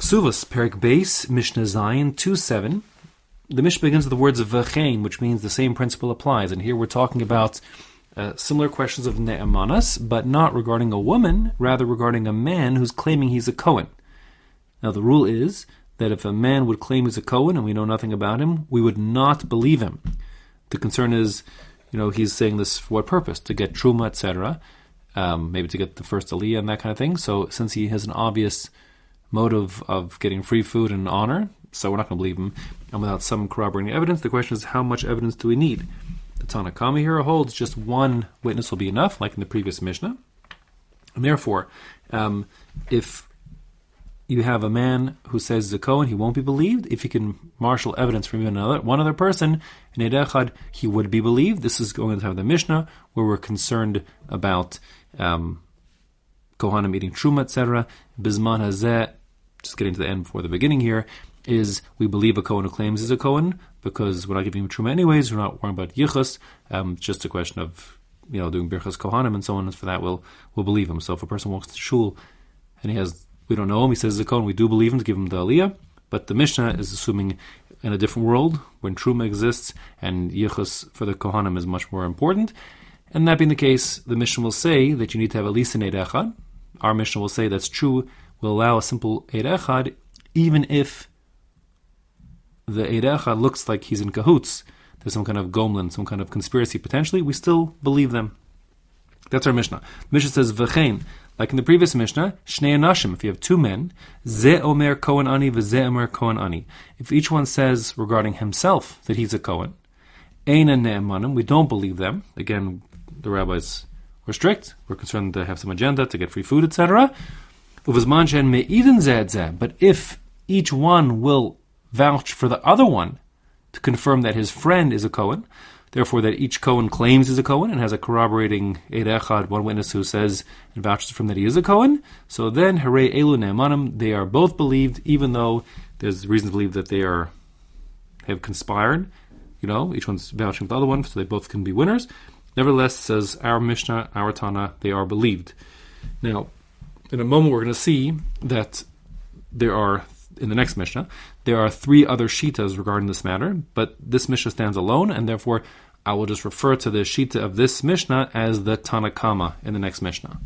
Kesubos, Perek Beis, Mishnah Zayin 2 7. The Mishnah begins with the words of v'chein, which means the same principle applies. And here we're talking about uh, similar questions of Ne'emanas, but not regarding a woman, rather regarding a man who's claiming he's a Cohen. Now, the rule is that if a man would claim he's a Cohen and we know nothing about him, we would not believe him. The concern is, you know, he's saying this for what purpose? To get truma, etc. Um, maybe to get the first aliyah and that kind of thing. So, since he has an obvious motive of getting free food and honor, so we're not going to believe him. And without some corroborating evidence, the question is how much evidence do we need? The Tanakama here holds just one witness will be enough, like in the previous Mishnah. And therefore, um, if you have a man who says he's a Kohen, he won't be believed. If he can marshal evidence from even another, one other person, Eid Echad, he would be believed. This is going to have the Mishnah, where we're concerned about um, Kohanim eating Truma, etc. Bisman Hazeh, just getting to the end before the beginning here, is we believe a Kohen who claims he's a Kohen because we're not giving him Truma anyways. We're not worrying about Yichus. Um, just a question of you know doing Birchas Kohanim and so on. And for that, we'll we'll believe him. So if a person walks to shul and he has we don't know him, he says he's a Kohen, we do believe him to give him the Aliyah. But the Mishnah is assuming in a different world when Truma exists and Yichus for the Kohanim is much more important. And that being the case, the Mishnah will say that you need to have at least an Echad. Our Mishnah will say that's true, will allow a simple Eid Echad, even if the Eid Echad looks like he's in cahoots. There's some kind of gomlin, some kind of conspiracy potentially. We still believe them. That's our Mishnah. Mishnah says v'chein, like in the previous Mishnah, shnei anashim. If you have two men, ze omer kohen ani v'ze omer kohen ani. If each one says regarding himself that he's a kohen, eina ne'emanim, we don't believe them. Again, the rabbis were strict. We're concerned to have some agenda to get free food, etc. But if each one will vouch for the other one to confirm that his friend is a Cohen, therefore that each Cohen claims he's a Cohen and has a corroborating Eid Echad, one witness who says and vouches for him that he is a Cohen, so then Hare Elu Ne'emanim, they are both believed, even though there's reason to believe that they are have conspired. You know, each one's vouching for the other one, so they both can be winners. Nevertheless, says our Mishnah, our Tana, they are believed. Now, in a moment, we're going to see that there are in the next Mishnah, there are three other Shitas regarding this matter, but this Mishnah stands alone, and therefore I will just refer to the Shita of this Mishnah as the Tanakama in the next Mishnah.